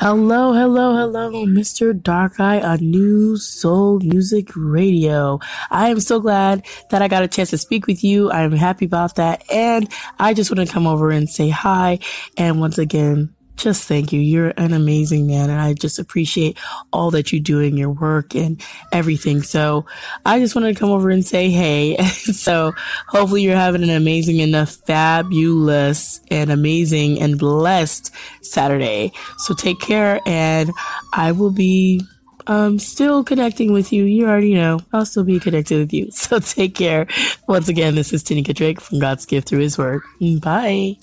Hello, hello, hello, Mr. Dark Eye on New Soul Music Radio. I am so glad that I got a chance to speak with you. I'm happy about that. And I just want to come over and say hi. And once again, just thank you. You're an amazing man, and I just appreciate all that you do in your work and everything. So I just wanted to come over and say hey. so hopefully you're having an amazing enough, fabulous and amazing and blessed Saturday. So take care, and I will be um, still connecting with you. You already know I'll still be connected with you. So take care. Once again, this is Tanika Drake from God's Gift Through His Word. Bye.